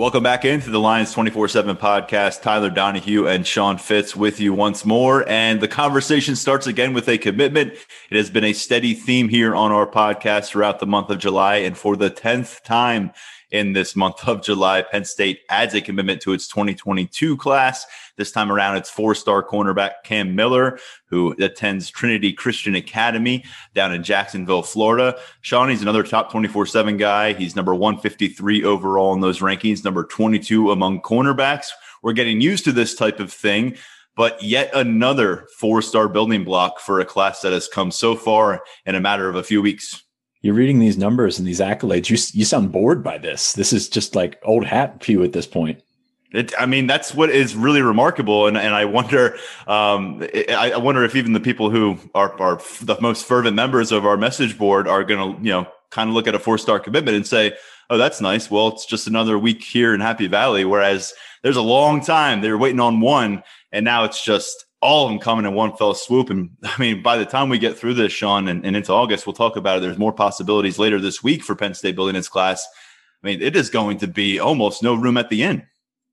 Welcome back into the Lions 24 7 podcast. Tyler Donahue and Sean Fitz with you once more. And the conversation starts again with a commitment. It has been a steady theme here on our podcast throughout the month of July. And for the 10th time in this month of July. Penn State adds a commitment to its 2022 class. This time around, it's four star cornerback Cam Miller, who attends Trinity Christian Academy down in Jacksonville, Florida. Sean, he's another top 24 7 guy. He's number 153 overall in those rankings, number 22 among cornerbacks. We're getting used to this type of thing but yet another four star building block for a class that has come so far in a matter of a few weeks you're reading these numbers and these accolades. You you sound bored by this. This is just like old hat for you at this point. It, I mean, that's what is really remarkable, and and I wonder, um, I, I wonder if even the people who are are the most fervent members of our message board are going to, you know, kind of look at a four star commitment and say, "Oh, that's nice." Well, it's just another week here in Happy Valley, whereas there's a long time they're waiting on one, and now it's just all of them coming in one fell swoop. And I mean, by the time we get through this, Sean, and, and, into August, we'll talk about it. There's more possibilities later this week for Penn State building its class. I mean, it is going to be almost no room at the end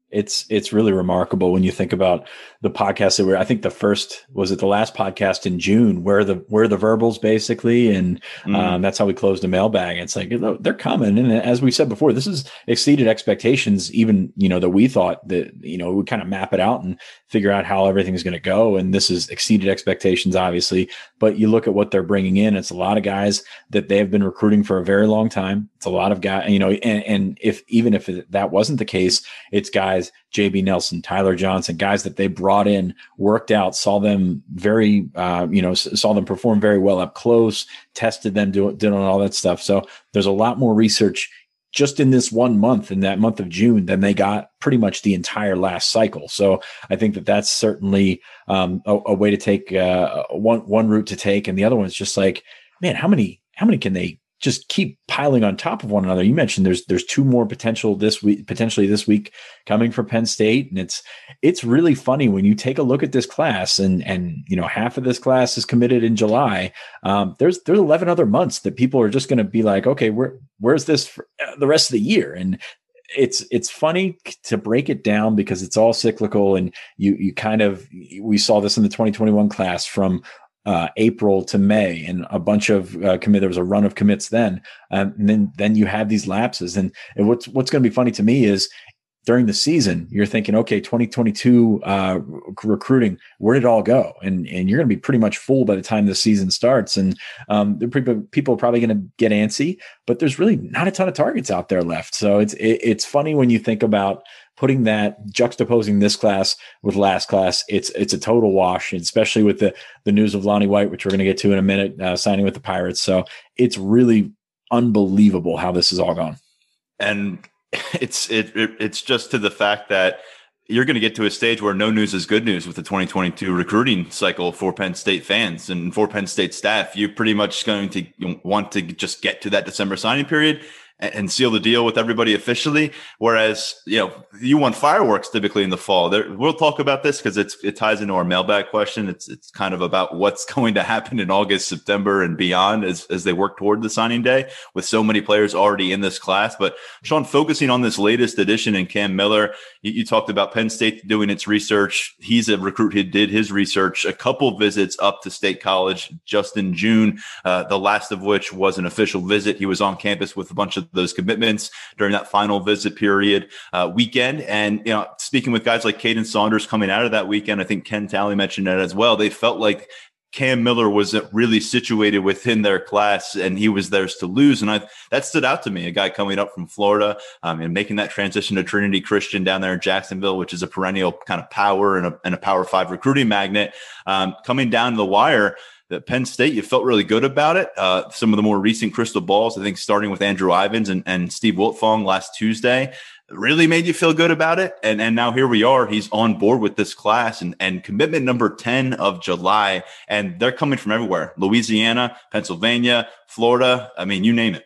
it's it's really remarkable when you think about the podcast that were I think the first was it the last podcast in June where the where the verbals basically and mm. um, that's how we closed the mailbag. It's like they're coming and as we said before, this has exceeded expectations. Even you know that we thought that you know we kind of map it out and figure out how everything's going to go, and this has exceeded expectations obviously. But you look at what they're bringing in; it's a lot of guys that they have been recruiting for a very long time. It's a lot of guys, you know, and, and if even if that wasn't the case, it's guys JB Nelson, Tyler Johnson, guys that they brought in, worked out, saw them very, uh, you know, saw them perform very well up close, tested them, doing, doing all that stuff. So there's a lot more research just in this one month, in that month of June, than they got pretty much the entire last cycle. So I think that that's certainly um, a, a, way to take uh, one one route to take, and the other one is just like, man, how many how many can they just keep piling on top of one another. You mentioned there's there's two more potential this week potentially this week coming for Penn State and it's it's really funny when you take a look at this class and and you know half of this class is committed in July. Um, there's there's 11 other months that people are just going to be like, okay, where where's this for uh, the rest of the year? And it's it's funny to break it down because it's all cyclical and you you kind of we saw this in the 2021 class from uh, April to May, and a bunch of uh, commit. There was a run of commits then, um, and then then you have these lapses. And, and what's what's going to be funny to me is during the season, you're thinking, okay, 2022 uh, recruiting, where did it all go? And and you're going to be pretty much full by the time the season starts. And um, people people are probably going to get antsy, but there's really not a ton of targets out there left. So it's it, it's funny when you think about putting that juxtaposing this class with last class, it's it's a total wash, especially with the the news of Lonnie White, which we're going to get to in a minute, uh, signing with the Pirates. So it's really unbelievable how this has all gone. And it's it, it it's just to the fact that you're going to get to a stage where no news is good news with the 2022 recruiting cycle for Penn State fans and for Penn State staff. You're pretty much going to want to just get to that December signing period and seal the deal with everybody officially. Whereas, you know, you want fireworks typically in the fall. There, we'll talk about this because it's it ties into our mailbag question. It's it's kind of about what's going to happen in August, September, and beyond as as they work toward the signing day with so many players already in this class. But Sean, focusing on this latest addition and Cam Miller, you, you talked about Penn State doing its research. He's a recruit who did his research, a couple visits up to State College just in June, uh, the last of which was an official visit. He was on campus with a bunch of those commitments during that final visit period uh, weekend. And, you know, speaking with guys like Kaden Saunders coming out of that weekend, I think Ken Talley mentioned that as well. They felt like Cam Miller wasn't really situated within their class and he was theirs to lose. And I that stood out to me. A guy coming up from Florida um, and making that transition to Trinity Christian down there in Jacksonville, which is a perennial kind of power and a, and a power five recruiting magnet, um, coming down the wire. That Penn State, you felt really good about it. Uh, some of the more recent crystal balls, I think, starting with Andrew Ivins and, and Steve Wiltfong last Tuesday, really made you feel good about it. And and now here we are. He's on board with this class and and commitment number 10 of July. And they're coming from everywhere. Louisiana, Pennsylvania, Florida. I mean, you name it.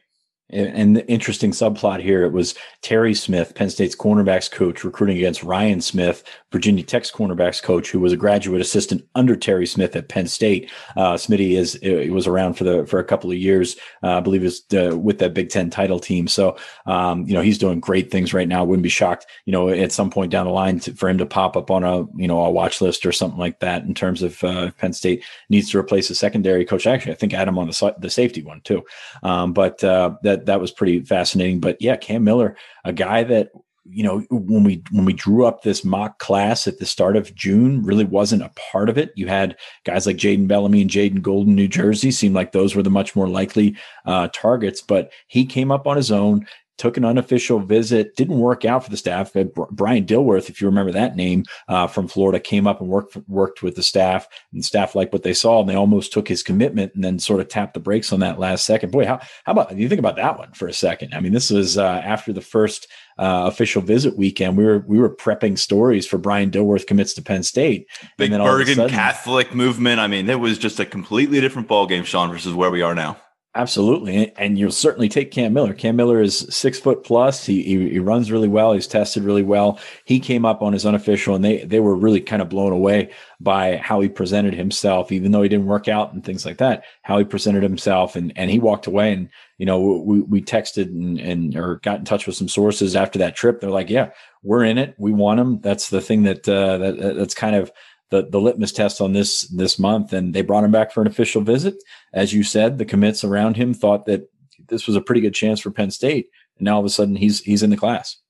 And the interesting subplot here, it was Terry Smith, Penn State's cornerbacks coach, recruiting against Ryan Smith, Virginia Tech's cornerbacks coach, who was a graduate assistant under Terry Smith at Penn State. Uh, Smitty is it was around for the for a couple of years, uh, I believe, is uh, with that Big Ten title team. So, um, you know, he's doing great things right now. Wouldn't be shocked, you know, at some point down the line to, for him to pop up on a you know a watch list or something like that in terms of uh, Penn State needs to replace a secondary coach. Actually, I think Adam on the the safety one too, um, but uh, that was pretty fascinating. But yeah, Cam Miller, a guy that you know when we when we drew up this mock class at the start of June, really wasn't a part of it. You had guys like Jaden Bellamy and Jaden Golden, New Jersey, seemed like those were the much more likely uh, targets. But he came up on his own took an unofficial visit. Didn't work out for the staff. Brian Dilworth, if you remember that name uh, from Florida, came up and worked worked with the staff, and the staff liked what they saw, and they almost took his commitment, and then sort of tapped the brakes on that last second. Boy, how how about you think about that one for a second? I mean, this was uh, after the first. Uh, official visit weekend, we were we were prepping stories for Brian Dilworth commits to Penn State. Big Bergen sudden, Catholic movement. I mean, it was just a completely different ball game, Sean, versus where we are now. Absolutely, and you'll certainly take Cam Miller. Cam Miller is six foot plus. He, he, he runs really well. He's tested really well. He came up on his unofficial, and they they were really kind of blown away by how he presented himself, even though he didn't work out and things like that. How he presented himself, and and he walked away. And you know, we we texted and and or got in touch with some sources after that trip. They're like, yeah, we're in it. We want him. That's the thing that uh, that that's kind of the, the litmus test on this this month, and they brought him back for an official visit. As you said, the commits around him thought that this was a pretty good chance for Penn State, and now all of a sudden he's he's in the class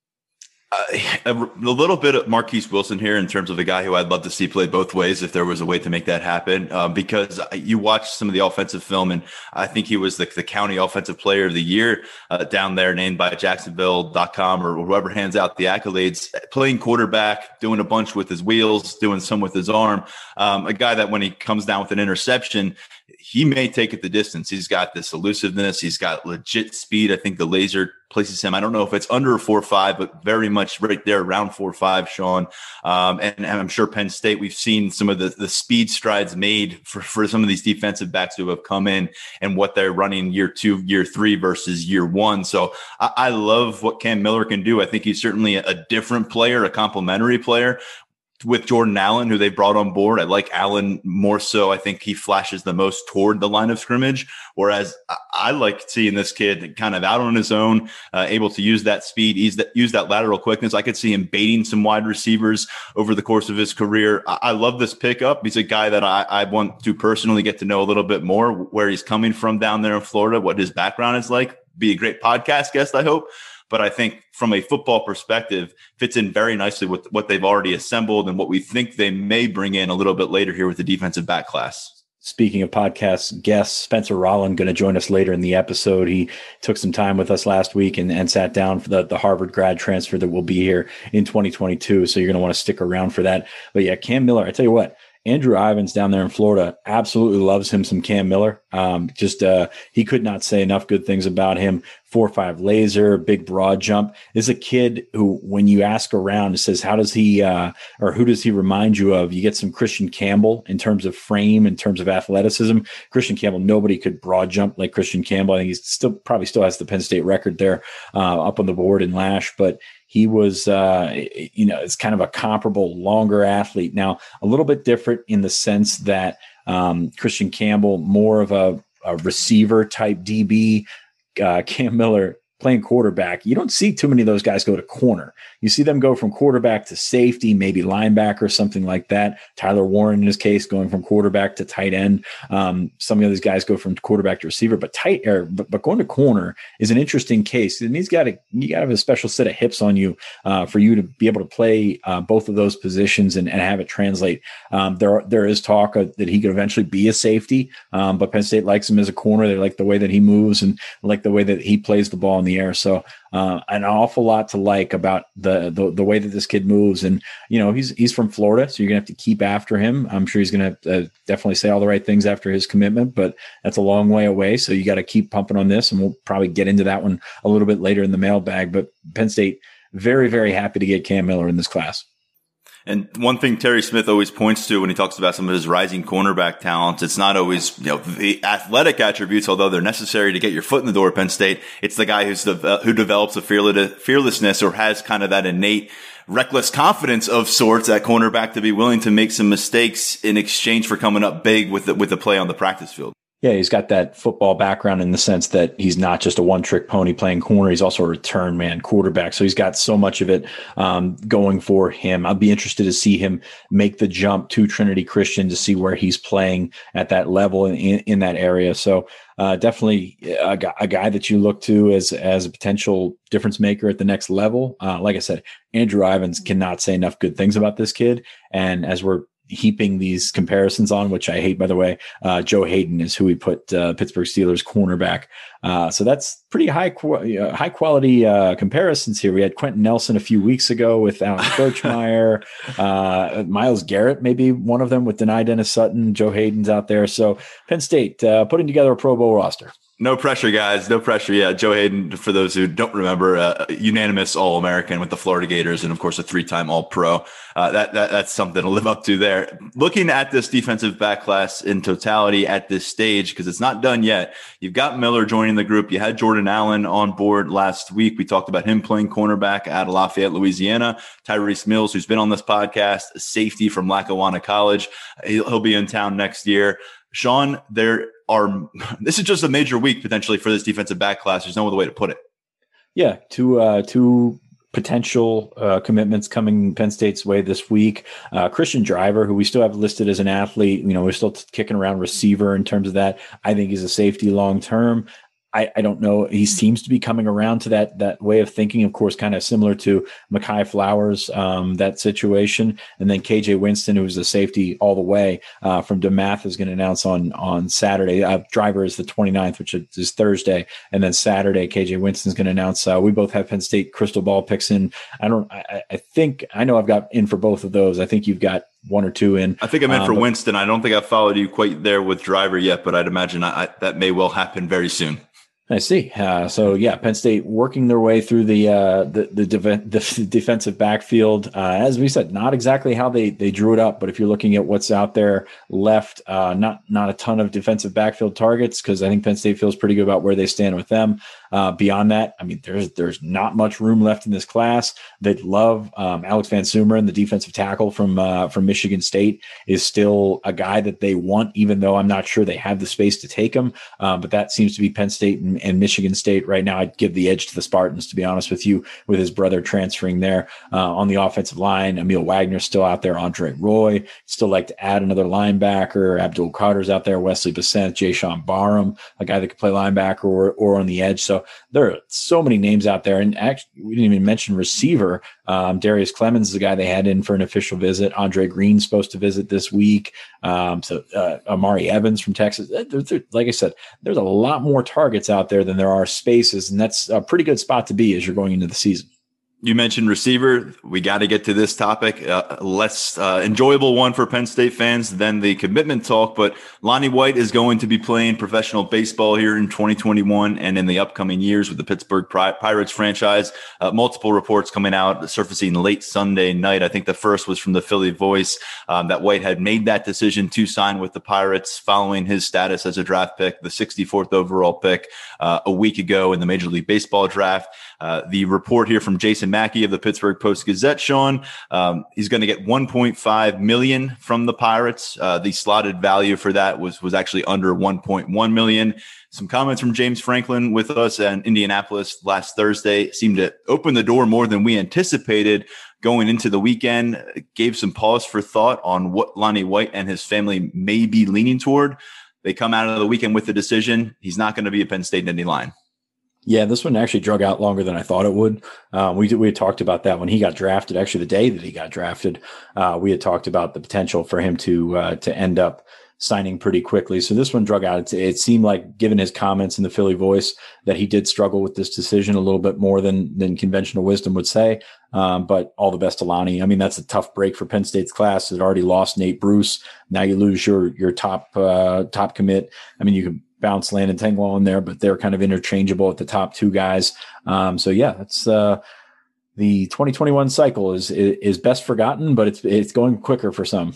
a, a, little bit of Marquise Wilson here in terms of a guy who I'd love to see play both ways if there was a way to make that happen. Um, because you watch some of the offensive film, and I think he was the, the county offensive player of the year uh, down there, named by Jacksonville.com or whoever hands out the accolades, playing quarterback, doing a bunch with his wheels, doing some with his arm. Um, a guy that when he comes down with an interception, he may take it the distance. He's got this elusiveness. He's got legit speed. I think the laser places him. I don't know if it's under four five, but very much right there around four five, Sean. Um, and, and, I'm sure Penn State. We've seen some of the the speed strides made for for some of these defensive backs who have come in and what they're running year two, year three versus year one. So I, I love what Cam Miller can do. I think he's certainly a, a different player, a complementary player with Jordan Allen, who they brought on board. I like Allen more so. I think he flashes the most toward the line of scrimmage. Whereas I like seeing this kid kind of out on his own, uh, able to use that speed, use that, use that lateral quickness. I could see him baiting some wide receivers over the course of his career. I, I love this pickup. He's a guy that I, I want to personally get to know a little bit more, where he's coming from down there in Florida, what his background is like. Be a great podcast guest, I hope but I think from a football perspective, fits in very nicely with what they've already assembled and what we think they may bring in a little bit later here with the defensive back class. Speaking of podcasts, guest Spencer Rolland going to join us later in the episode. He took some time with us last week and, and sat down for the, the Harvard grad transfer that will be here in 2022. So you're going to want to stick around for that. But yeah, Cam Miller, I tell you what, Andrew Ivins down there in Florida absolutely loves him some Cam Miller. Um, just uh, he could not say enough good things about him. Four five laser, big broad jump. Is a kid who, when you ask around, says, "How does he uh, or who does he remind you of?" You get some Christian Campbell in terms of frame, in terms of athleticism. Christian Campbell, nobody could broad jump like Christian Campbell. I think he's still probably still has the Penn State record there uh, up on the board in Lasch, but he was, uh, you know, it's kind of a comparable, longer athlete. Now, a little bit different in the sense that um, Christian Campbell, more of a, a receiver type DB. Uh, Cam Miller playing quarterback, you don't see too many of those guys go to corner. You see them go from quarterback to safety, maybe linebacker, something like that. Tyler Warren, in his case, going from quarterback to tight end. Um, some of these guys go from quarterback to receiver, but tight or but, but going to corner is an interesting case. And he's got to you got to have a special set of hips on you uh, for you to be able to play uh, both of those positions and, and have it translate. Um, there there is talk that he could eventually be a safety, um, but Penn State likes him as a corner. They like the way that he moves and like the way that he plays the ball in the air. So uh, an awful lot to like about the, the, the way that this kid moves. And you know he's he's from Florida, so you're gonna have to keep after him. I'm sure he's gonna uh, definitely say all the right things after his commitment, but that's a long way away. So you got to keep pumping on this, and we'll probably get into that one a little bit later in the mailbag. But Penn State very very happy to get Cam Miller in this class. And one thing Terry Smith always points to when he talks about some of his rising cornerback talents, it's not always, you know, the athletic attributes, although they're necessary to get your foot in the door at Penn State. It's the guy who's the, who develops a fearlessness or has kind of that innate reckless confidence of sorts at cornerback to be willing to make some mistakes in exchange for coming up big with the, with the play on the practice field. Yeah, he's got that football background in the sense that he's not just a one trick pony playing corner. He's also a return man quarterback. So he's got so much of it um, going for him. I'll be interested to see him make the jump to Trinity Christian to see where he's playing at that level in, in, in that area. So uh, definitely a, a, guy that you look to as, as a potential difference maker at the next level. Uh, like I said, Andrew Ivins cannot say enough good things about this kid. And as we're heaping these comparisons on, which I hate, by the way. Uh, Joe Haden is who we put uh, Pittsburgh Steelers cornerback. Uh, so that's pretty high qu- uh, high quality uh, comparisons here. We had Quenton Nelson a few weeks ago with Alex Birchmeier, uh, Myles Garrett, maybe one of them with Dani Dennis Sutton. Joe Haden's out there. So Penn State putting together a Pro Bowl roster. No pressure, guys. No pressure. Yeah, Joe Haden. for those who don't remember, uh, unanimous All American with the Florida Gators, and of course a three-time All Pro. Uh, that, that that's something to live up to there. Looking at this defensive back class in totality at this stage, because it's not done yet. You've got Miller joining the group. You had Jordan Allen on board last week. We talked about him playing cornerback at Lafayette, Louisiana. Tyrese Mills, who's been on this podcast, safety from Lackawanna College. He'll, he'll be in town next year. Sean, there are this is just a major week potentially for this defensive back class. There's no other way to put it. Yeah, two uh, two potential uh, commitments coming Penn State's way this week. Uh, Christian Driver, who we still have listed as an athlete, you know, we're still kicking around receiver in terms of that. I think he's a safety long term. I, I don't know. He seems to be coming around to that that way of thinking. Of course, kind of similar to Mehki Flowers, um, that situation. And then KJ Winston, who's was the safety all the way uh, from DeMatha, is going to announce on on Saturday. Uh, driver is the 29th, which is Thursday, and then Saturday, KJ Winston is going to announce. Uh, we both have Penn State crystal ball picks in. I don't. I, I think I know I've got in for both of those. I think you've got one or two in. I think I'm in um, for Winston. I don't think I've followed you quite there with driver yet, but I'd imagine I, I, that may well happen very soon. I see. Uh, so yeah, Penn State working their way through the uh, the the, the, defensive backfield. Uh, as we said, not exactly how they they drew it up, but if you're looking at what's out there left, uh, not not a ton of defensive backfield targets because I think Penn State feels pretty good about where they stand with them. Uh, beyond that, I mean, there's there's not much room left in this class. They love um, Alex Van Sumeren, the defensive tackle from uh, from Michigan State, is still a guy that they want, even though I'm not sure they have the space to take him. Uh, but that seems to be Penn State and, and, Michigan State right now. I'd give the edge to the Spartans, to be honest with you, with his brother transferring there uh, on the offensive line. Emil Wagner's still out there. Andre Roy still like to add another linebacker. Abdul Carter's out there. Wesley Bissainthe, Jaishawn Barham, a guy that could play linebacker or, or on the edge. So there are so many names out there. And actually, we didn't even mention receiver. Um, Darius Clemons is the guy they had in for an official visit. Andre Green's supposed to visit this week. Um, so uh, Omari Evans from Texas. Like I said, there's a lot more targets out there than there are spaces, and that's a pretty good spot to be as you're going into the season. You mentioned receiver. We got to get to this topic. Uh, less uh, enjoyable one for Penn State fans than the commitment talk. But Lonnie White is going to be playing professional baseball here in 2021 and in the upcoming years with the Pittsburgh Pirates franchise. Uh, multiple reports coming out surfacing late Sunday night. I think the first was from the Philly Voice um, that White had made that decision to sign with the Pirates following his status as a draft pick, the 64th overall pick uh, a week ago in the Major League Baseball draft. Uh, the report here from Jason Mackey of the Pittsburgh Post Gazette. Sean, um, he's going to get 1.5 million from the Pirates. Uh, the slotted value for that was was actually under 1.1 million. Some comments from James Franklin with us in Indianapolis last Thursday seemed to open the door more than we anticipated going into the weekend. Gave some pause for thought on what Lonnie White and his family may be leaning toward. They come out of the weekend with the decision. He's not going to be a Penn State Nittany Lion. Yeah, this one actually drug out longer than I thought it would. Um, we we had talked about that when he got drafted. Actually, the day that he got drafted, uh, we had talked about the potential for him to uh, to end up signing pretty quickly. So this one drug out. It, it, seemed like, given his comments in the Philly Voice, that he did struggle with this decision a little bit more than than conventional wisdom would say. Um, but all the best to Lonnie. I mean, that's a tough break for Penn State's class. It already lost Nate Bruce. Now you lose your your top uh, top commit. I mean, you can bounce Landon Tengwall in there, but they're kind of interchangeable at the top two guys. Um, so yeah, that's. Uh, the 2021 cycle is is best forgotten, but it's it's going quicker for some.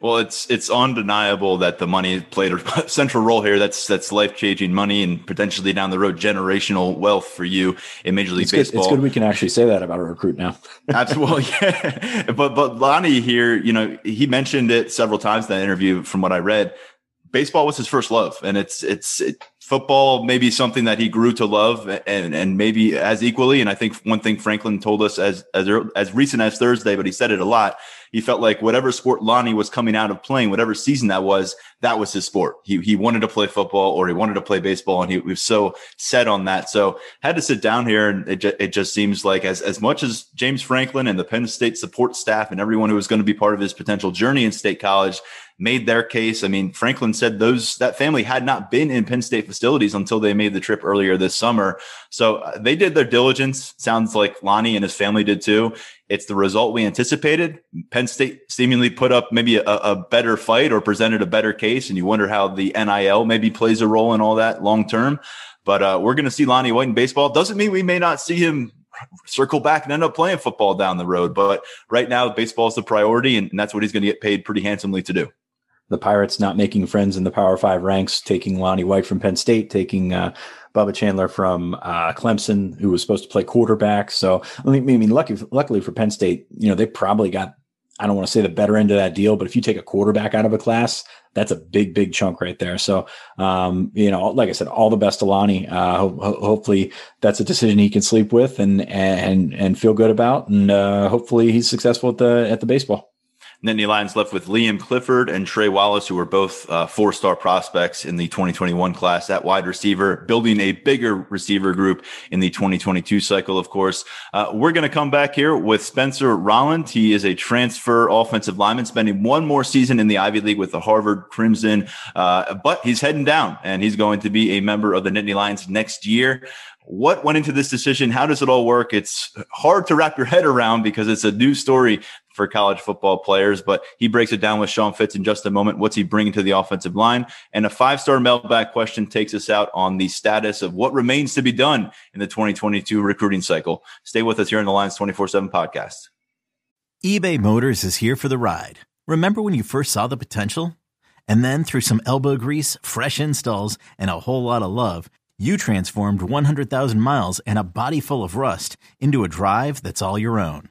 Well, it's it's undeniable that the money played a central role here. That's that's life changing money and potentially down the road generational wealth for you in Major League it's Baseball. Good, it's good we can actually say that about a recruit now. Absolutely, yeah. But but Lonnie here, you know, he mentioned it several times in that interview. From what I read, baseball was his first love, and it's it's it, football maybe something that he grew to love and and maybe as equally. And I think one thing Franklin told us as as as recent as Thursday, but he said it a lot he felt like whatever sport Lonnie was coming out of playing, whatever season that was, that was his sport. He, he wanted to play football or he wanted to play baseball and he was so set on that. So had to sit down here and it, it just seems like as, as much as James Franklin and the Penn State support staff and everyone who was going to be part of his potential journey in state college made their case. I mean, Franklin said those that family had not been in Penn State facilities until they made the trip earlier this summer. So uh, they did their diligence. Sounds like Lonnie and his family did too. It's the result we anticipated. Penn State seemingly put up maybe a, a, better fight or presented a better case, and you wonder how the NIL maybe plays a role in all that long term. But uh, we're going to see Lonnie White in baseball. Doesn't mean we may not see him circle back and end up playing football down the road. But right now, baseball is the priority, and, and that's what he's going to get paid pretty handsomely to do the Pirates not making friends in the Power Five ranks, taking Lonnie White from Penn State, taking uh, Bubba Chandler from uh, Clemson, who was supposed to play quarterback. So I mean, I lucky, luckily for Penn State, you know, they probably got I don't want to say the better end of that deal, but if you take a quarterback out of a class, that's a big, big chunk right there. So, um, you know, like I said, all the best to Lonnie. Uh, ho- hopefully that's a decision he can sleep with and, and, and feel good about. And, uh, hopefully he's successful at the, at the baseball. Nittany Lions left with Liam Clifford and Trey Wallace, who were both uh, four star prospects in the 2021 class at wide receiver, building a bigger receiver group in the 2022 cycle, of course. Uh, we're going to come back here with Spencer Rolland. He is a transfer offensive lineman, spending one more season in the Ivy League with the Harvard Crimson, uh, but he's heading down and he's going to be a member of the Nittany Lions next year what went into this decision? How does it all work? It's hard to wrap your head around because it's a new story for college football players, but he breaks it down with Sean Fitz in just a moment. What's he bringing to the offensive line? And a five star mailbag question takes us out on the status of what remains to be done in the 2022 recruiting cycle. Stay with us here in the Lions 24 7 podcast. eBay Motors is here for the ride. Remember when you first saw the potential? And then through some elbow grease, fresh installs, and a whole lot of love, you transformed 100,000 miles and a body full of rust into a drive that's all your own.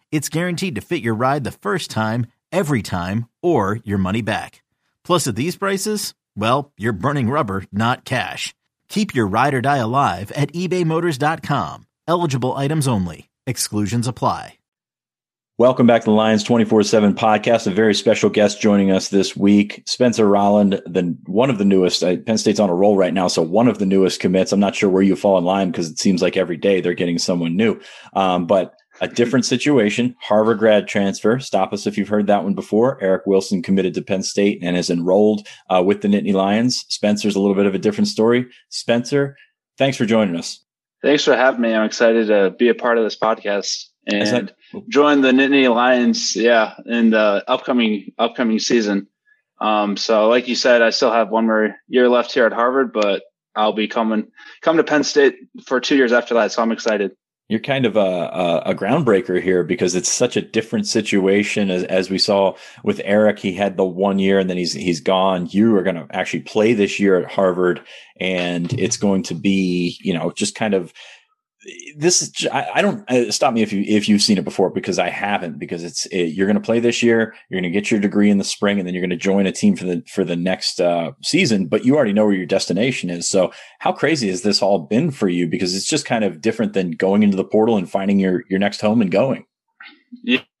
it's guaranteed to fit your ride the first time, every time, or your money back. Plus, at these prices, well, you're burning rubber, not cash. Keep your ride or die alive at ebaymotors.com. Eligible items only. Exclusions apply. Welcome back to the Lions 24 7 podcast. A very special guest joining us this week, Spencer Rolland, the, one of the newest. Uh, Penn State's on a roll right now, so one of the newest commits. I'm not sure where you fall in line because it seems like every day they're getting someone new. Um, but a different situation. Harvard grad transfer. Stop us if you've heard that one before. Eric Wilson committed to Penn State and is enrolled uh, with the Nittany Lions. Spencer's a little bit of a different story. Spencer, thanks for joining us. Thanks for having me. I'm excited to be a part of this podcast. And join the Nittany Lions, yeah, in the upcoming upcoming season. Um, so, like you said, I still have one more year left here at Harvard, but I'll be coming come to Penn State for two years after that. So I'm excited you're kind of a, a, a, groundbreaker here because it's such a different situation as, as we saw with Eric. He had the one year and then he's he's gone. You are going to actually play this year at Harvard, and it's going to be you know just kind of this is I, don't uh, stop me if you if you've seen it before because I haven't because it's it, you're going to play this year you're going to get your degree in the spring and then you're going to join a team for the for the next uh, season but you already know where your destination is. So how crazy has this all been for you? Because it's just kind of different than going into the portal and finding your your next home and going.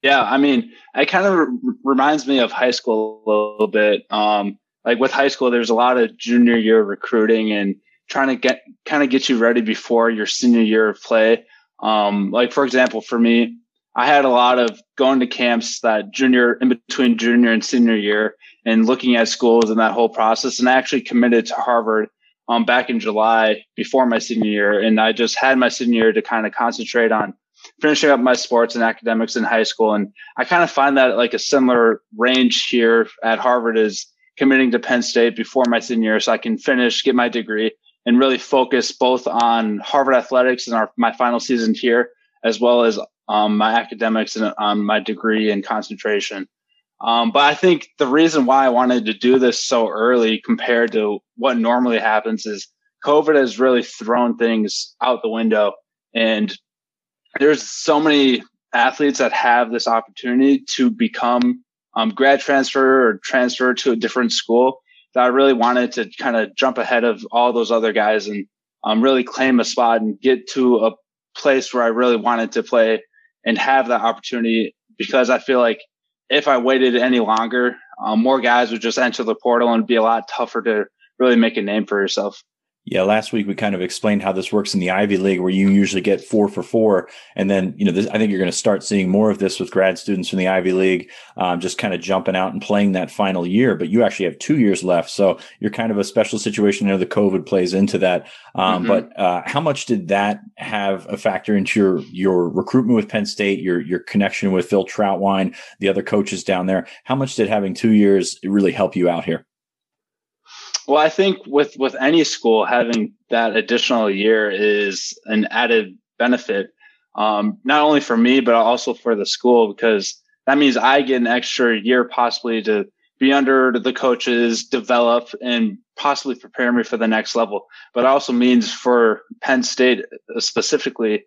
Yeah I mean it kind of re- reminds me of high school a little bit. Um like with high school there's a lot of junior year recruiting and trying to get kind of get you ready before your senior year of play. Um, like for example, for me, I had a lot of going to camps that junior in between junior and senior year and looking at schools and that whole process. And I actually committed to Harvard um, back in July before my senior year. And I just had my senior year to kind of concentrate on finishing up my sports and academics in high school. And I kind of find that like a similar range here at Harvard is committing to Penn State before my senior year so I can finish, get my degree, and really focus both on Harvard athletics and our, my final season here, as well as um, my academics and um, my degree and concentration. Um, but I think the reason why I wanted to do this so early compared to what normally happens is COVID has really thrown things out the window. And there's so many athletes that have this opportunity to become um, grad transfer or transfer to a different school that I really wanted to kind of jump ahead of all those other guys and um, really claim a spot and get to a place where I really wanted to play and have that opportunity because I feel like if I waited any longer, um, more guys would just enter the portal and be a lot tougher to really make a name for yourself. Yeah, last week we kind of explained how this works in the Ivy League, where you usually get four for four, and then you know this, I think you're going to start seeing more of this with grad students from the Ivy League, um, just kind of jumping out and playing that final year. But you actually have two years left, so you're kind of a special situation. there. the COVID plays into that, um, mm-hmm. but uh, how much did that have a factor into your your recruitment with Penn State, your your connection with Phil Trautwein, the other coaches down there? How much did having two years really help you out here? Well, I think with with any school having that additional year is an added benefit, um, not only for me but also for the school because that means I get an extra year possibly to be under the coaches, develop, and possibly prepare me for the next level. But also means for Penn State specifically,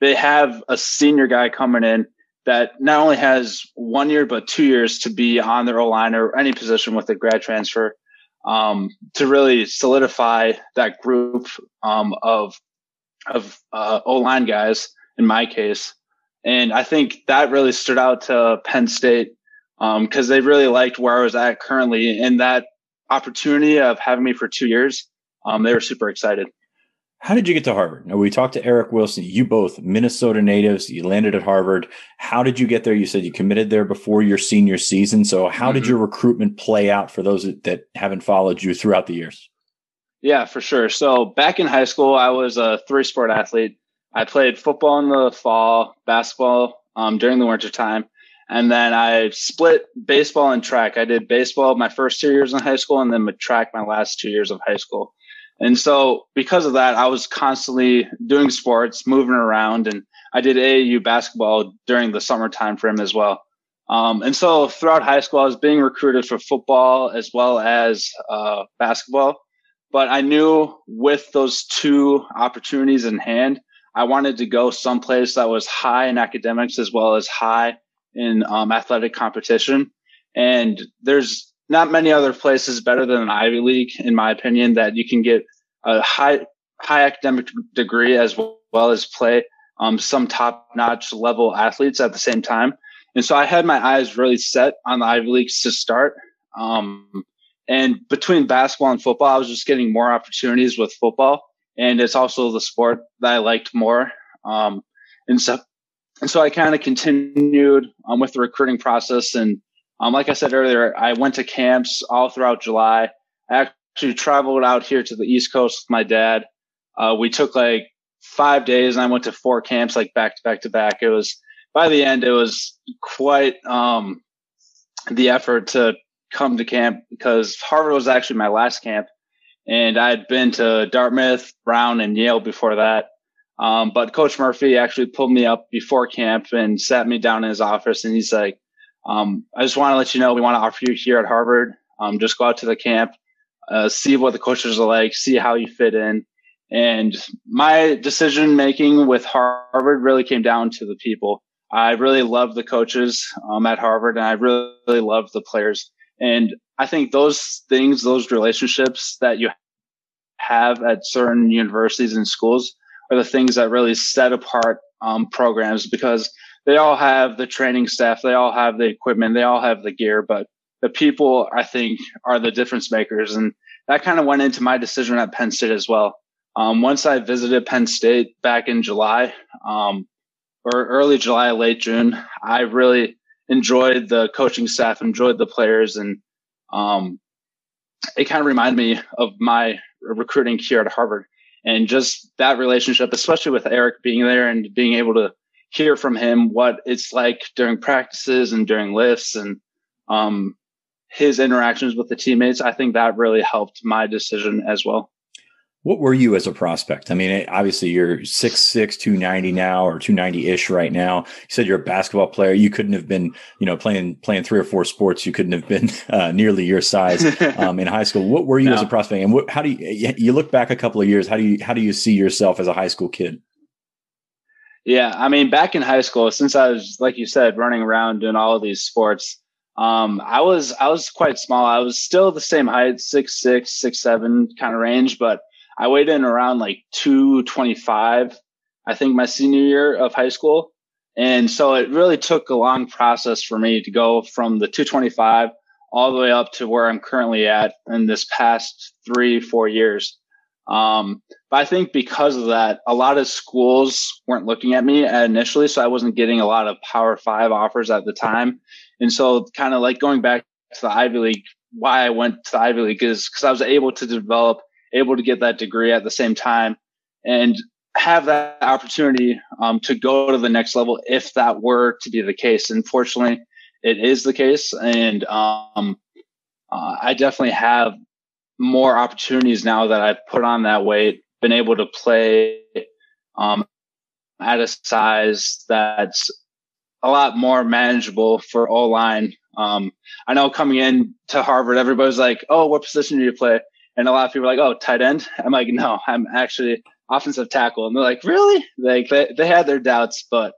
they have a senior guy coming in that not only has one year but two years to be on their O line or any position with a grad transfer um, to really solidify that group um, of of uh, O line guys. In my case, and I think that really stood out to Penn State um because um, they really liked where I was at currently, and that opportunity of having me for two years, um, they were super excited. How did you get to Harvard? Now, we talked to Eric Wilson. You both Minnesota natives. You landed at Harvard. How did you get there? You said you committed there before your senior season. So, how mm-hmm. did your recruitment play out for those that haven't followed you throughout the years? Yeah, for sure. So, back in high school, I was a three sport athlete. I played football in the fall, basketball um, during the winter time, and then I split baseball and track. I did baseball my first two years in high school, and then track my last two years of high school. And so because of that, I was constantly doing sports, moving around, and I did AAU basketball during the summer time frame as well. Um, and so throughout high school, I was being recruited for football as well as uh, basketball. But I knew with those two opportunities in hand, I wanted to go someplace that was high in academics as well as high in um, athletic competition. And there's not many other places better than an Ivy League, in my opinion, that you can get a high high academic degree as well as play um, some top notch level athletes at the same time. And so I had my eyes really set on the Ivy Leagues to start. Um, and between basketball and football, I was just getting more opportunities with football. And it's also the sport that I liked more. Um, and so, and so I kind of continued um, with the recruiting process and um, like I said earlier, I went to camps all throughout July. I actually traveled out here to the East Coast with my dad. Uh, we took like five days and I went to four camps, like back to back to back. It was by the end, it was quite um, the effort to come to camp because Harvard was actually my last camp, and I had been to Dartmouth, Brown, and Yale before that. Um, but Coach Murphy actually pulled me up before camp and sat me down in his office, and he's like, um, "I just want to let you know we want to offer you here at Harvard. Um, just go out to the camp, uh, see what the coaches are like, see how you fit in." And my decision making with Harvard really came down to the people. I really love the coaches um, at Harvard, and I really, love the players. And I think those things, those relationships that you have at certain universities and schools are the things that really set apart um, programs because they all have the training staff, they all have the equipment, they all have the gear, but the people I think are the difference makers. And that kind of went into my decision at Penn State as well. Um, once I visited Penn State back in July, um, or early July, late June, I really enjoyed the coaching staff, enjoyed the players, and um, it kind of reminded me of my recruiting here at Harvard and just that relationship, especially with Eric being there and being able to hear from him what it's like during practices and during lifts and um, his interactions with the teammates. I think that really helped my decision as well. What were you as a prospect? I mean, obviously you're 6'6", 290 now or 290 ish right now. You said you're a basketball player. You couldn't have been, you know, playing, playing three or four sports. You couldn't have been uh, nearly your size um, in high school. What were you no. as a prospect? And what, how do you, you look back a couple of years, how do you, how do you see yourself as a high school kid? Yeah. I mean, back in high school, since I was, like you said, running around doing all of these sports, um, I was, I was quite small. I was still the same height, six, six, six, seven kind of range, but I weighed in around like 225, I think my senior year of high school. And so it really took a long process for me to go from the 225 all the way up to where I'm currently at in this past three, four years. Um, but I think because of that, a lot of schools weren't looking at me initially. So I wasn't getting a lot of power five offers at the time. And so kind of like going back to the Ivy League, why I went to the Ivy League is because I was able to develop able to get that degree at the same time and have that opportunity um, to go to the next level if that were to be the case. Unfortunately, it is the case, and um, uh, I definitely have more opportunities now that I've put on that weight, been able to play um, at a size that's a lot more manageable for O line. Um, I know coming in to Harvard, everybody's like, "Oh, what position do you play?" And a lot of people are like, oh, tight end. I'm like, no, I'm actually offensive tackle. And they're like, really? Like they, they had their doubts, but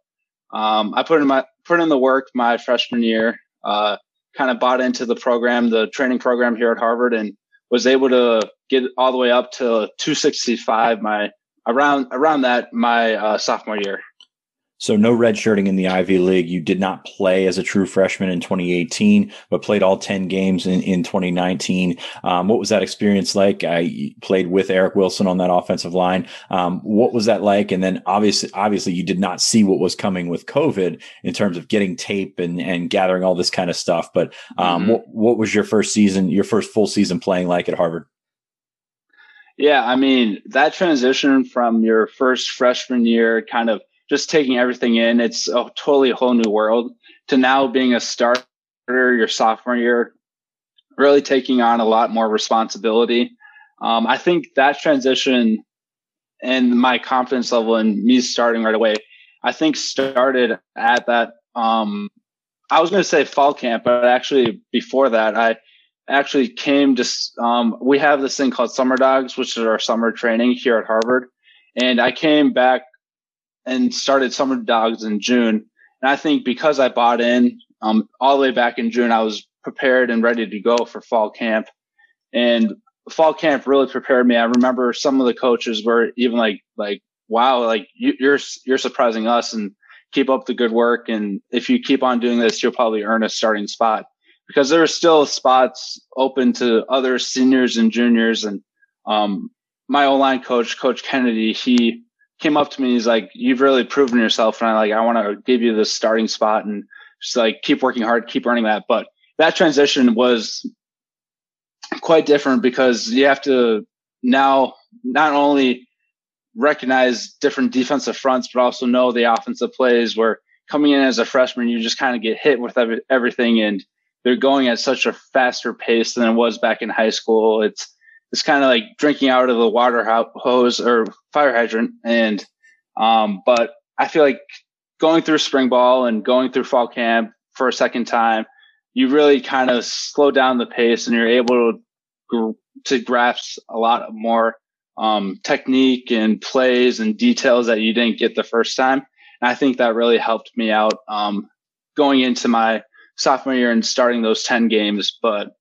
um, I put in my put in the work my freshman year, uh, kind of bought into the program, the training program here at Harvard, and was able to get all the way up to 265 my around around that my uh, sophomore year. So no redshirting in the Ivy League. You did not play as a true freshman in 2018, but played all 10 games in, in 2019. Um, what was that experience like? I played with Eric Wilson on that offensive line. Um, what was that like? And then obviously, obviously you did not see what was coming with COVID in terms of getting tape and, and gathering all this kind of stuff. But um, mm-hmm. what, what was your first season, your first full season playing like at Harvard? Yeah, I mean, that transition from your first freshman year kind of – just taking everything in. It's a totally whole new world to now being a starter your sophomore year, really taking on a lot more responsibility. Um, I think that transition and my confidence level and me starting right away, I think started at that. Um, I was going to say fall camp, but actually before that, I actually came to. Um, we have this thing called Summer Dogs, which is our summer training here at Harvard, and I came back and started Summer Dogs in June. And I think because I bought in um, all the way back in June, I was prepared and ready to go for fall camp. And fall camp really prepared me. I remember some of the coaches were even like, like, wow, like you, you're, you're surprising us and keep up the good work. And if you keep on doing this, you'll probably earn a starting spot because there are still spots open to other seniors and juniors. And, um, my O line coach, Coach Kennedy, he came up to me. He's like, "You've really proven yourself," and I like, I want to give you the starting spot and just like keep working hard, keep earning that. But that transition was quite different because you have to now not only recognize different defensive fronts, but also know the offensive plays where coming in as a freshman, you just kind of get hit with every, everything and they're going at such a faster pace than it was back in high school. It's, it's kind of like drinking out of the water hose or fire hydrant. And, um, but I feel like going through spring ball and going through fall camp for a second time, you really kind of slow down the pace and you're able to, to grasp a lot more um, technique and plays and details that you didn't get the first time. And I think that really helped me out um, going into my sophomore year and starting those 10 games. But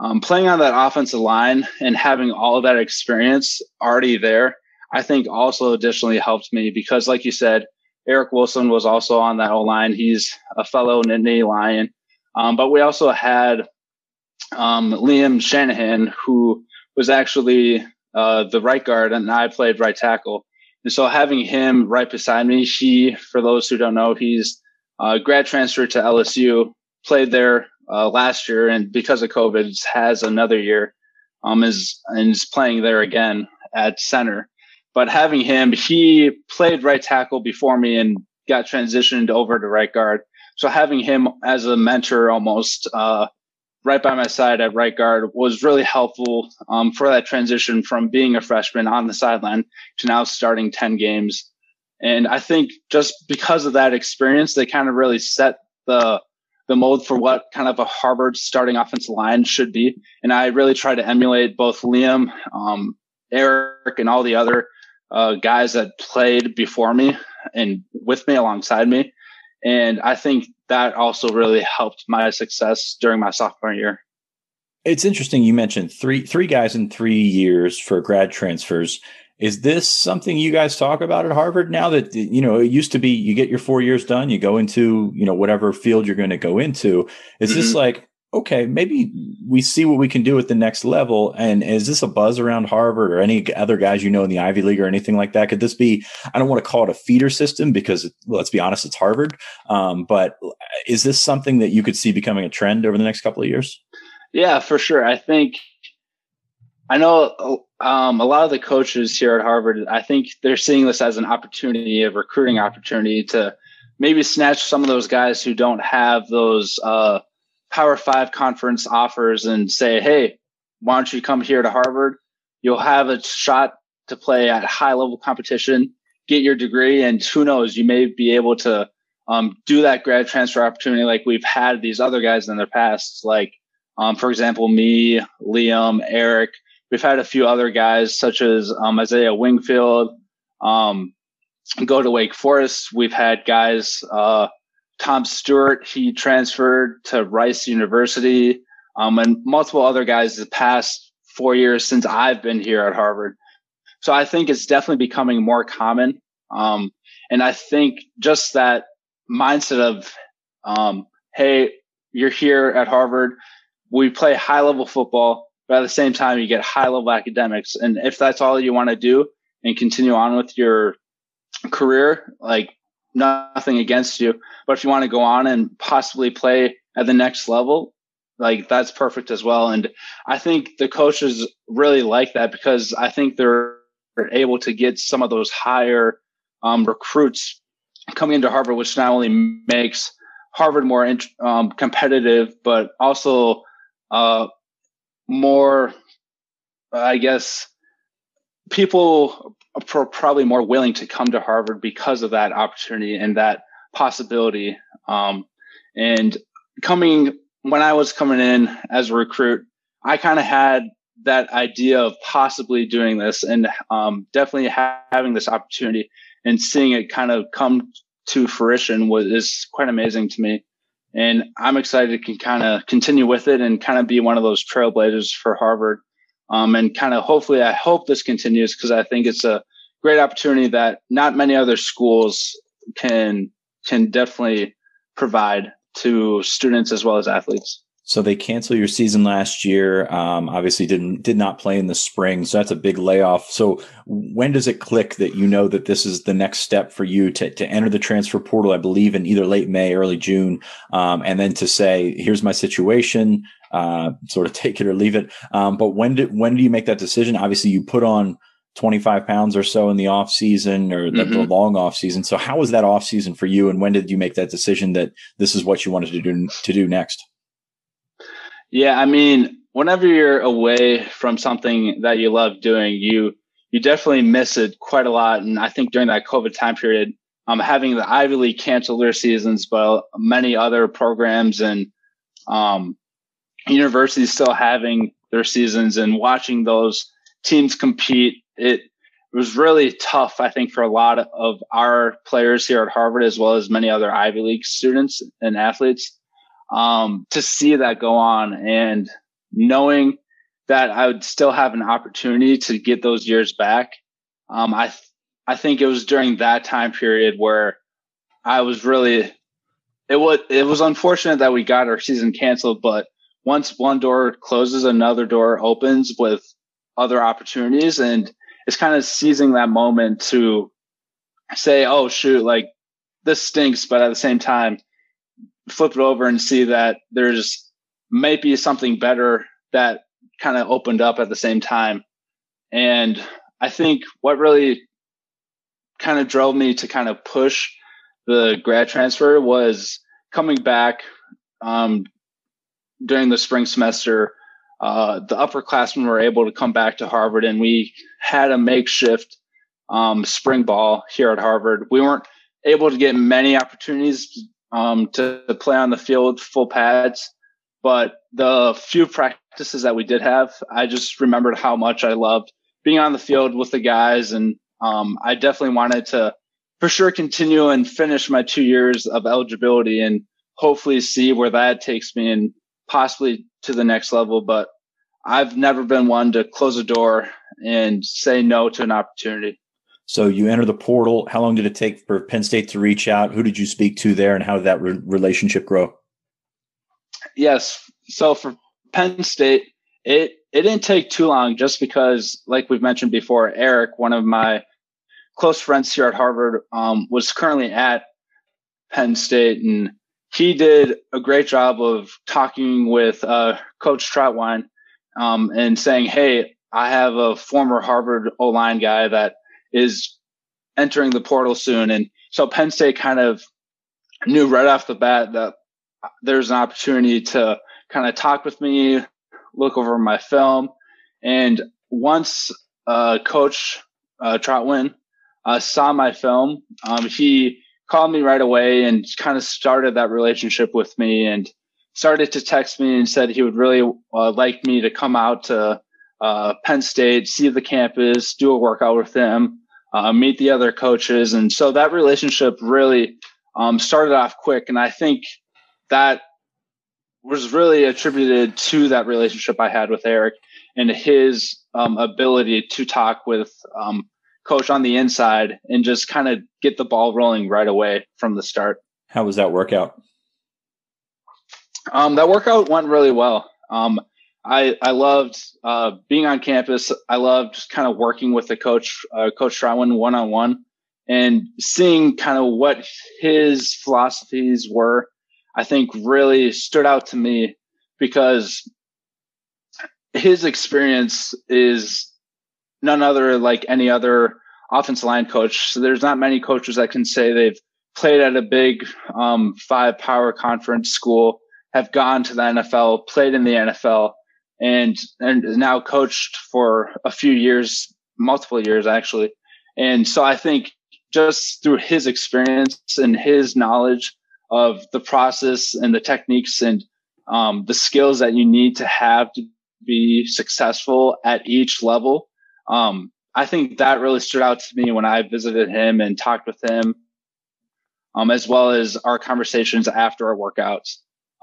um, playing on that offensive line and having all of that experience already there, I think also additionally helped me because, like you said, Eric Wilson was also on that O line. He's a fellow Nittany Lion. Um, but we also had um, Liam Shanahan, who was actually uh, the right guard, and I played right tackle. And so having him right beside me, he, for those who don't know, he's grad transfer to LSU, played there uh, last year, and because of COVID, has another year, um, is and is playing there again at center. But having him, he played right tackle before me and got transitioned over to right guard. So having him as a mentor almost uh, right by my side at right guard was really helpful um, for that transition from being a freshman on the sideline to now starting 10 games. And I think just because of that experience, they kind of really set the the mold for what kind of a Harvard starting offensive line should be. And I really try to emulate both Liam, um, Eric, and all the other uh, guys that played before me and with me alongside me. And I think that also really helped my success during my sophomore year. It's interesting you mentioned three three guys in three years for grad transfers. Is this something you guys talk about at Harvard now that you know it used to be you get your four years done, you go into you know whatever field you're going to go into. Is mm-hmm. this like okay, maybe we see what we can do at the next level. And is this a buzz around Harvard or any other guys you know in the Ivy League or anything like that? Could this be, I don't want to call it a feeder system because well, let's be honest, it's Harvard. Um, but is this something that you could see becoming a trend over the next couple of years? Yeah, for sure. I think, I know um, a lot of the coaches here at Harvard, I think they're seeing this as an opportunity, a recruiting opportunity to maybe snatch some of those guys who don't have those, uh, Power Five conference offers and say, hey, why don't you come here to Harvard? You'll have a shot to play at high level competition, get your degree, and who knows, you may be able to um, do that grad transfer opportunity like we've had these other guys in their past. Like, um, for example, me, Liam, Eric. We've had a few other guys such as um, Isaiah Wingfield um, go to Wake Forest. We've had guys uh, Tom Stewart, he transferred to Rice University, um, and multiple other guys the past four years since I've been here at Harvard. So I think it's definitely becoming more common. Um, and I think just that mindset of, um, hey, you're here at Harvard. We play high level football, but at the same time, you get high level academics. And if that's all you want to do and continue on with your career, like nothing against you. But if you want to go on and possibly play at the next level, like that's perfect as well. And I think the coaches really like that because I think they're able to get some of those higher um, recruits coming into Harvard, which not only makes Harvard more um, competitive, but also uh, more, I guess, people are probably more willing to come to Harvard because of that opportunity and that possibility. Um, and coming when I was coming in as a recruit, I kind of had that idea of possibly doing this and um, definitely ha- having this opportunity and seeing it kind of come to fruition was is quite amazing to me. And I'm excited to kind of continue with it and kind of be one of those trailblazers for Harvard um, and kind of hopefully, I hope this continues because I think it's a great opportunity that not many other schools can can definitely provide to students as well as athletes. So they cancel your season last year. Um, obviously, didn't did not play in the spring, so that's a big layoff. So when does it click that you know that this is the next step for you to to enter the transfer portal? I believe in either late May, early June, um, and then to say, "Here's my situation uh, sort of take it or leave it. Um, but when did when do you make that decision? Obviously, you put on 25 pounds or so in the off season or the, mm-hmm. the, long off season. So how was that off season for you? And when did you make that decision that this is what you wanted to do, to do next? Yeah. I mean, whenever you're away from something that you love doing, you, you definitely miss it quite a lot. And I think during that COVID time period, um, having the Ivy League cancel their seasons, but many other programs and, um, universities still having their seasons and watching those teams compete it was really tough, I think, for a lot of our players here at Harvard, as well as many other Ivy League students and athletes, um, to see that go on and knowing that I would still have an opportunity to get those years back. Um, I, th- I think it was during that time period where I was really, it was, it was unfortunate that we got our season canceled, but once one door closes, another door opens with other opportunities. And it's kind of seizing that moment to say, oh, shoot, like this stinks. But at the same time, flip it over and see that there's maybe something better that kind of opened up at the same time. And I think what really kind of drove me to kind of push the grad transfer was coming back um, during the spring semester uh, the upperclassmen were able to come back to Harvard, and we had a makeshift um, spring ball here at Harvard. We weren't able to get many opportunities um, to, play on the field full pads, but the few practices that we did have, I just remembered how much I loved being on the field with the guys, and um, I definitely wanted to, for sure, continue and finish my two years of eligibility, and hopefully see where that takes me and possibly to the next level. But I've never been one to close a door and say no to an opportunity. So you enter the portal. How long did it take for Penn State to reach out? Who did you speak to there, and how did that re- relationship grow? Yes. So for Penn State, it it didn't take too long, just because, like we've mentioned before, Eric, one of my close friends here at Harvard, um, was currently at Penn State, and he did a great job of talking with uh, Coach Trautwein um, and saying, "Hey, I have a former Harvard O line guy that is entering the portal soon," and so Penn State kind of knew right off the bat that there's an opportunity to kind of talk with me, look over my film, and once uh, Coach uh, Trautwein uh, saw my film, um, he called me right away and kind of started that relationship with me and started to text me and said he would really uh, like me to come out to uh, Penn State, see the campus, do a workout with them, uh, meet the other coaches. And so that relationship really um, started off quick. And I think that was really attributed to that relationship I had with Eric and his um, ability to talk with um, coach on the inside and just kind of get the ball rolling right away from the start. How was that workout? Um, that workout went really well. Um, I I loved uh, being on campus. I loved kind of working with the coach, uh, Coach Trautwein, one on one, and seeing kind of what his philosophies were. I think really stood out to me because his experience is none other like any other offensive line coach. So there's not many coaches that can say they've played at a big um, five power conference school, have gone to the NFL, played in the NFL, and and now coached for a few years, multiple years actually. And so I think just through his experience and his knowledge of the process and the techniques and um, the skills that you need to have to be successful at each level, um, I think that really stood out to me when I visited him and talked with him, um, as well as our conversations after our workouts.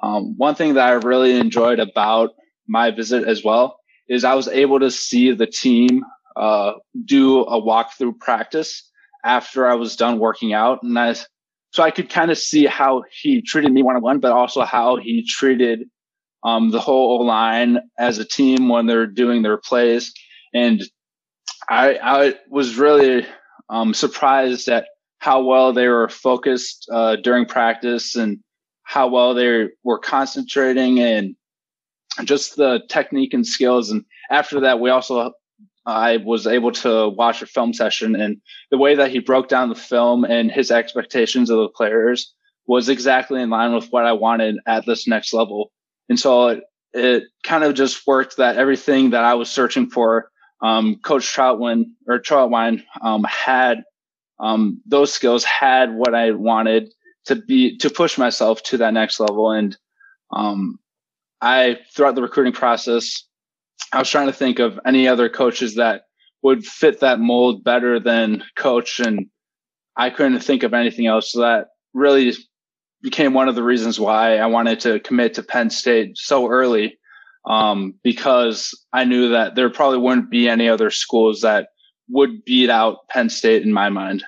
Um, one thing that I really enjoyed about my visit as well is I was able to see the team uh, do a walkthrough practice after I was done working out, and I so I could kind of see how he treated me one on one, but also how he treated um, the whole line as a team when they're doing their plays. And I, I was really um, surprised at how well they were focused uh, during practice and how well they were concentrating and just the technique and skills. And after that, we also I was able to watch a film session and the way that he broke down the film and his expectations of the players was exactly in line with what I wanted at this next level. And so it, it kind of just worked that everything that I was searching for, um, Coach Trautwein or Trautwein, um, had, um, those skills had what I wanted to be, to push myself to that next level. And, um, I, throughout the recruiting process, I was trying to think of any other coaches that would fit that mold better than coach. And I couldn't think of anything else. So that really became one of the reasons why I wanted to commit to Penn State so early. Um, because I knew that there probably wouldn't be any other schools that would beat out Penn State in my mind.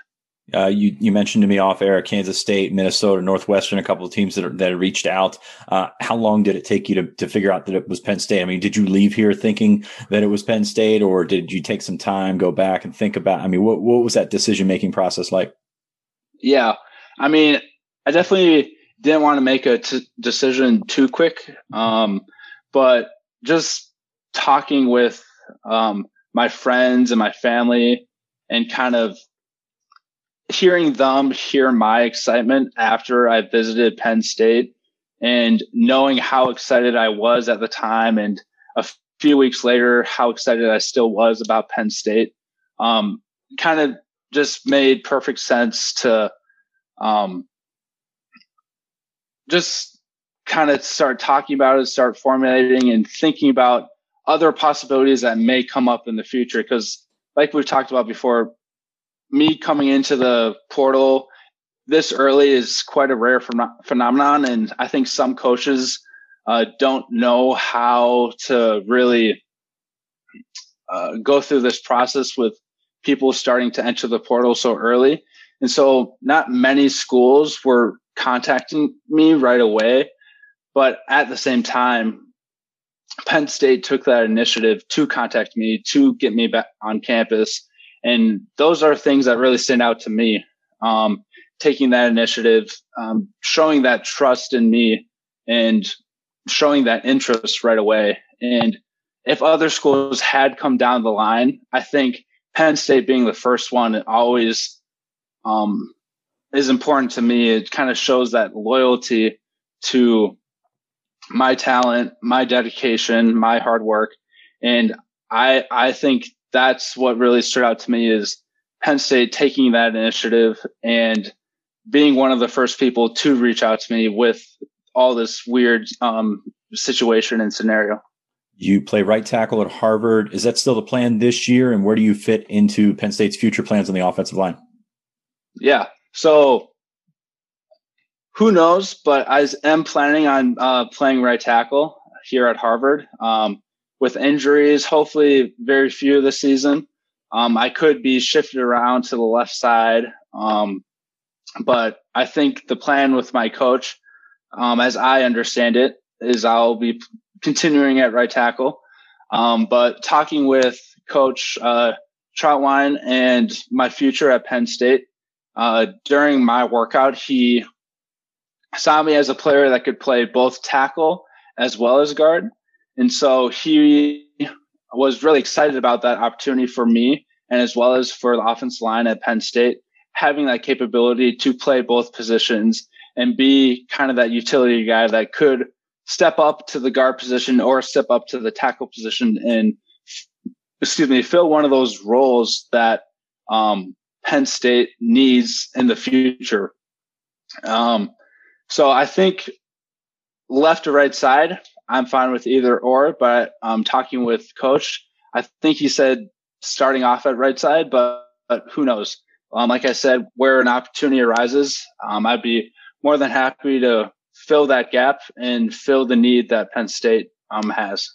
Uh, you you mentioned to me off air Kansas State, Minnesota, Northwestern, a couple of teams that are, that reached out. Uh, how long did it take you to to figure out that it was Penn State? I mean, did you leave here thinking that it was Penn State, or did you take some time, go back and think about? I mean, what what was that decision making process like? Yeah, I mean, I definitely didn't want to make a t- decision too quick, um, but just talking with um, my friends and my family, and kind of hearing them hear my excitement after I visited Penn State and knowing how excited I was at the time and a few weeks later, how excited I still was about Penn State, um, kind of just made perfect sense to, um, just kind of start talking about it, start formulating and thinking about other possibilities that may come up in the future. Cause like we've talked about before, me coming into the portal this early is quite a rare ph- phenomenon. And I think some coaches uh, don't know how to really uh, go through this process with people starting to enter the portal so early. And so not many schools were contacting me right away. But at the same time, Penn State took that initiative to contact me, to get me back on campus and those are things that really stand out to me. Um, taking that initiative, um, showing that trust in me and showing that interest right away. And if other schools had come down the line, I think Penn State being the first one always um, is important to me. It kind of shows that loyalty to my talent, my dedication, my hard work. And I, I think that's what really stood out to me is Penn State taking that initiative and being one of the first people to reach out to me with all this weird um, situation and scenario. You play right tackle at Harvard. Is that still the plan this year? And where do you fit into Penn State's future plans on the offensive line? Yeah. So who knows? But I am planning on uh, playing right tackle here at Harvard. Um, with injuries, hopefully very few this season. Um, I could be shifted around to the left side. Um, but I think the plan with my coach, um, as I understand it, is I'll be continuing at right tackle. Um, but talking with coach, uh, Trautwein and my future at Penn State, uh, during my workout, he saw me as a player that could play both tackle as well as guard. And so he was really excited about that opportunity for me and as well as for the offense line at Penn State, having that capability to play both positions and be kind of that utility guy that could step up to the guard position or step up to the tackle position and excuse me, fill one of those roles that um, Penn State needs in the future. Um, so I think left or right side, I'm fine with either or, but um, talking with coach, I think he said starting off at right side, but, but who knows? Um, like I said, where an opportunity arises, um, I'd be more than happy to fill that gap and fill the need that Penn State um, has.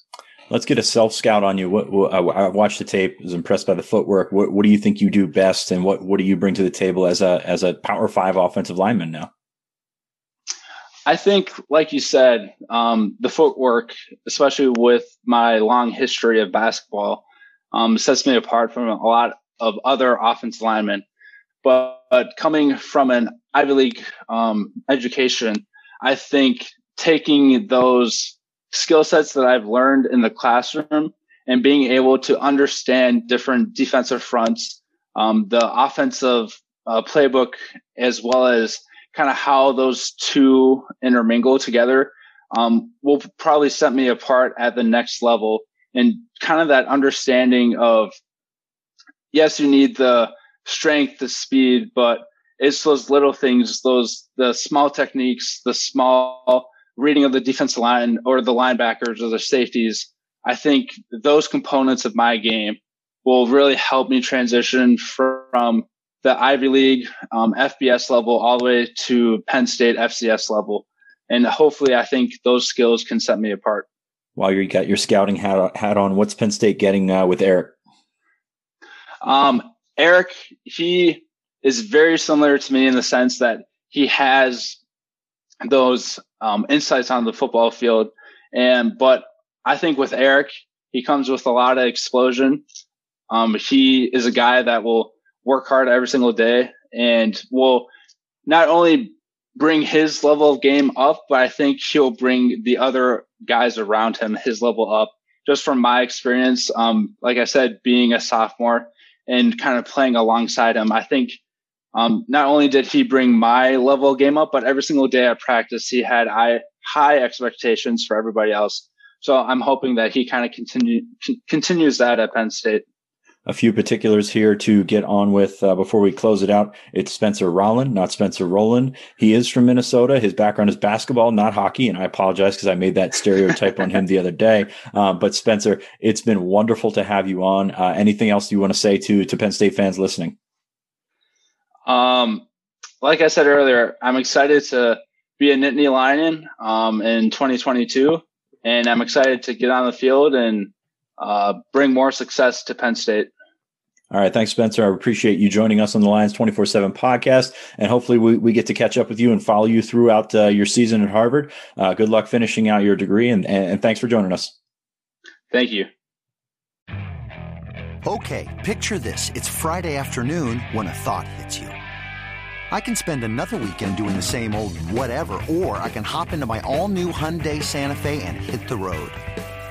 Let's get a self scout on you. What, what, I watched the tape, was impressed by the footwork. What, what do you think you do best, and what what do you bring to the table as a as a Power Five offensive lineman now? I think, like you said, um, the footwork, especially with my long history of basketball, um, sets me apart from a lot of other offensive linemen. But, but coming from an Ivy League um, education, I think taking those skill sets that I've learned in the classroom and being able to understand different defensive fronts, um, the offensive uh, playbook, as well as kind of how those two intermingle together, um, will probably set me apart at the next level. And kind of that understanding of, yes, you need the strength, the speed, but it's those little things, those, the small techniques, the small reading of the defensive line or the linebackers or the safeties. I think those components of my game will really help me transition from the Ivy League um, FBS level all the way to Penn State FCS level. And hopefully, I think those skills can set me apart. While you got your scouting hat, hat on, what's Penn State getting uh, with Eric? Um, Eric, he is very similar to me in the sense that he has those um, insights on the football field. And, but I think with Eric, he comes with a lot of explosion. Um, he is a guy that will work hard every single day and will not only bring his level of game up, but I think he'll bring the other guys around him his level up. Just from my experience, um, like I said, being a sophomore and kind of playing alongside him, I think um, not only did he bring my level of game up, but every single day at practice, he had high, expectations for everybody else. So I'm hoping that he kind of continue, continues that at Penn State a few particulars here to get on with uh, before we close it out. It's Spencer Rolland, not Spencer Rowland. He is from Minnesota. His background is basketball, not hockey. And I apologize because I made that stereotype on him the other day. Uh, but Spencer, it's been wonderful to have you on. Uh, anything else you want to say to, to Penn State fans listening? Um, like I said earlier, I'm excited to be a Nittany Lion um, in 2022. And I'm excited to get on the field and uh, bring more success to Penn State. All right. Thanks, Spencer. I appreciate you joining us on the Lions 24 7 podcast. And hopefully, we, we get to catch up with you and follow you throughout uh, your season at Harvard. Uh, good luck finishing out your degree. And, and, and thanks for joining us. Thank you. Okay. Picture this it's Friday afternoon when a thought hits you. I can spend another weekend doing the same old whatever, or I can hop into my all new Hyundai Santa Fe and hit the road.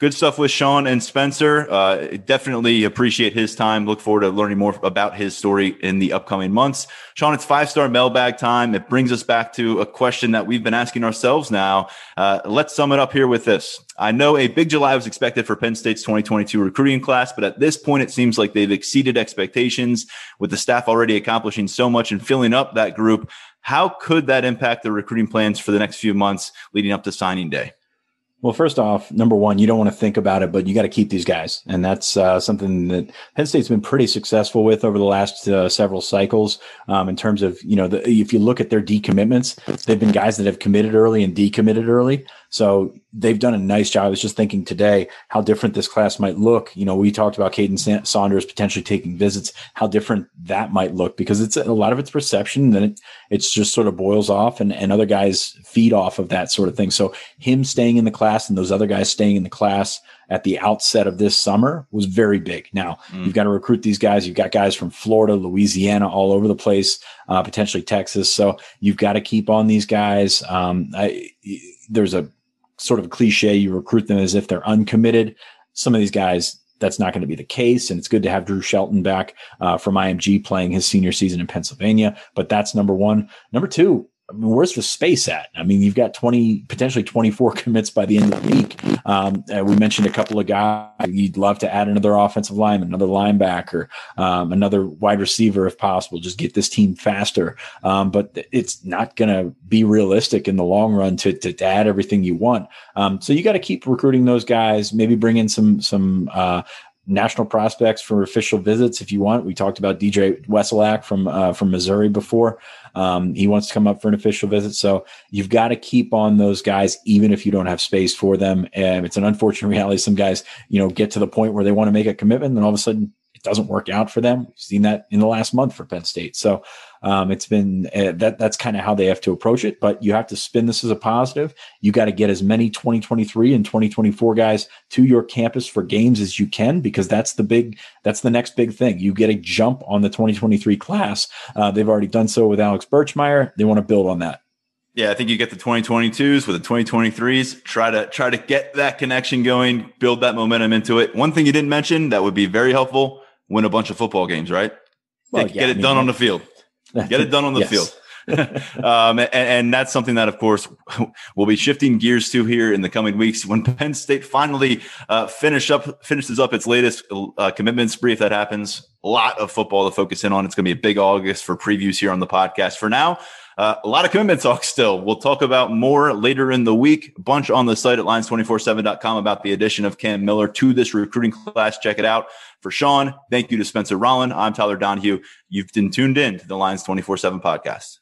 Good stuff with Sean and Spencer. Uh, definitely appreciate his time. Look forward to learning more about his story in the upcoming months. Sean, it's five star mailbag time. It brings us back to a question that we've been asking ourselves now. Uh, let's sum it up here with this. I know a big July was expected for Penn State's 2022 recruiting class, but at this point, it seems like they've exceeded expectations with the staff already accomplishing so much and filling up that group. How could that impact the recruiting plans for the next few months leading up to signing day? Well, first off, number one, you don't want to think about it, but you got to keep these guys, and that's uh, something that Penn State's been pretty successful with over the last uh, several cycles. Um, in terms of you know, the, if you look at their decommitments, they've been guys that have committed early and decommitted early. So they've done a nice job. I was just thinking today how different this class might look. You know, we talked about Kaden Saunders potentially taking visits, how different that might look because it's a lot of it's perception. Then it, it's just sort of boils off and, and other guys feed off of that sort of thing. So him staying in the class and those other guys staying in the class at the outset of this summer was very big. Now mm. you've got to recruit these guys. You've got guys from Florida, Louisiana, all over the place, uh, potentially Texas. So you've got to keep on these guys. Um, I, there's a sort of cliche. You recruit them as if they're uncommitted. Some of these guys, that's not going to be the case. And it's good to have Drew Shelton back uh, from IMG playing his senior season in Pennsylvania. But that's number one. Number two, I mean, where's the space at? I mean, you've got 20, potentially 24 commits by the end of the week. Um, uh, we mentioned a couple of guys. You'd love to add another offensive lineman, another linebacker, um, another wide receiver if possible. Just get this team faster. Um, but it's not going to be realistic in the long run to, to, to add everything you want. Um, so you got to keep recruiting those guys, maybe bring in some, some, uh, national prospects for official visits if you want. We talked about DJ Wesolak from uh, from Missouri before. Um, he wants to come up for an official visit. So you've got to keep on those guys, even if you don't have space for them. And it's an unfortunate reality. Some guys, you know, get to the point where they want to make a commitment, and all of a sudden it doesn't work out for them. We've seen that in the last month for Penn State. So Um, it's been uh, that that's kind of how they have to approach it. But you have to spin this as a positive. You got to get as many 2023 and 2024 guys to your campus for games as you can because that's the big that's the next big thing. You get a jump on the 2023 class. Uh, they've already done so with Alex Birchmeier. They want to build on that. Yeah, I think you get the 2022s with the 2023s. Try to try to get that connection going, build that momentum into it. One thing you didn't mention that would be very helpful: win a bunch of football games, right? Well, get, yeah, get it I mean, done on the field. Get it done on the yes. field. um, and, and, that's something that, of course, we'll be shifting gears to here in the coming weeks when Penn State finally uh, finish up finishes up its latest uh, commitment spree. If that happens, a lot of football to focus in on. It's going to be a big August for previews here on the podcast. For now, uh, a lot of commitment talk still. We'll talk about more later in the week. Bunch on the site at lions247.com about the addition of Cam Miller to this recruiting class. Check it out. For Sean, thank you to Spencer Rolland. I'm Tyler Donohue. You've been tuned in to the Lions 24 7 podcast.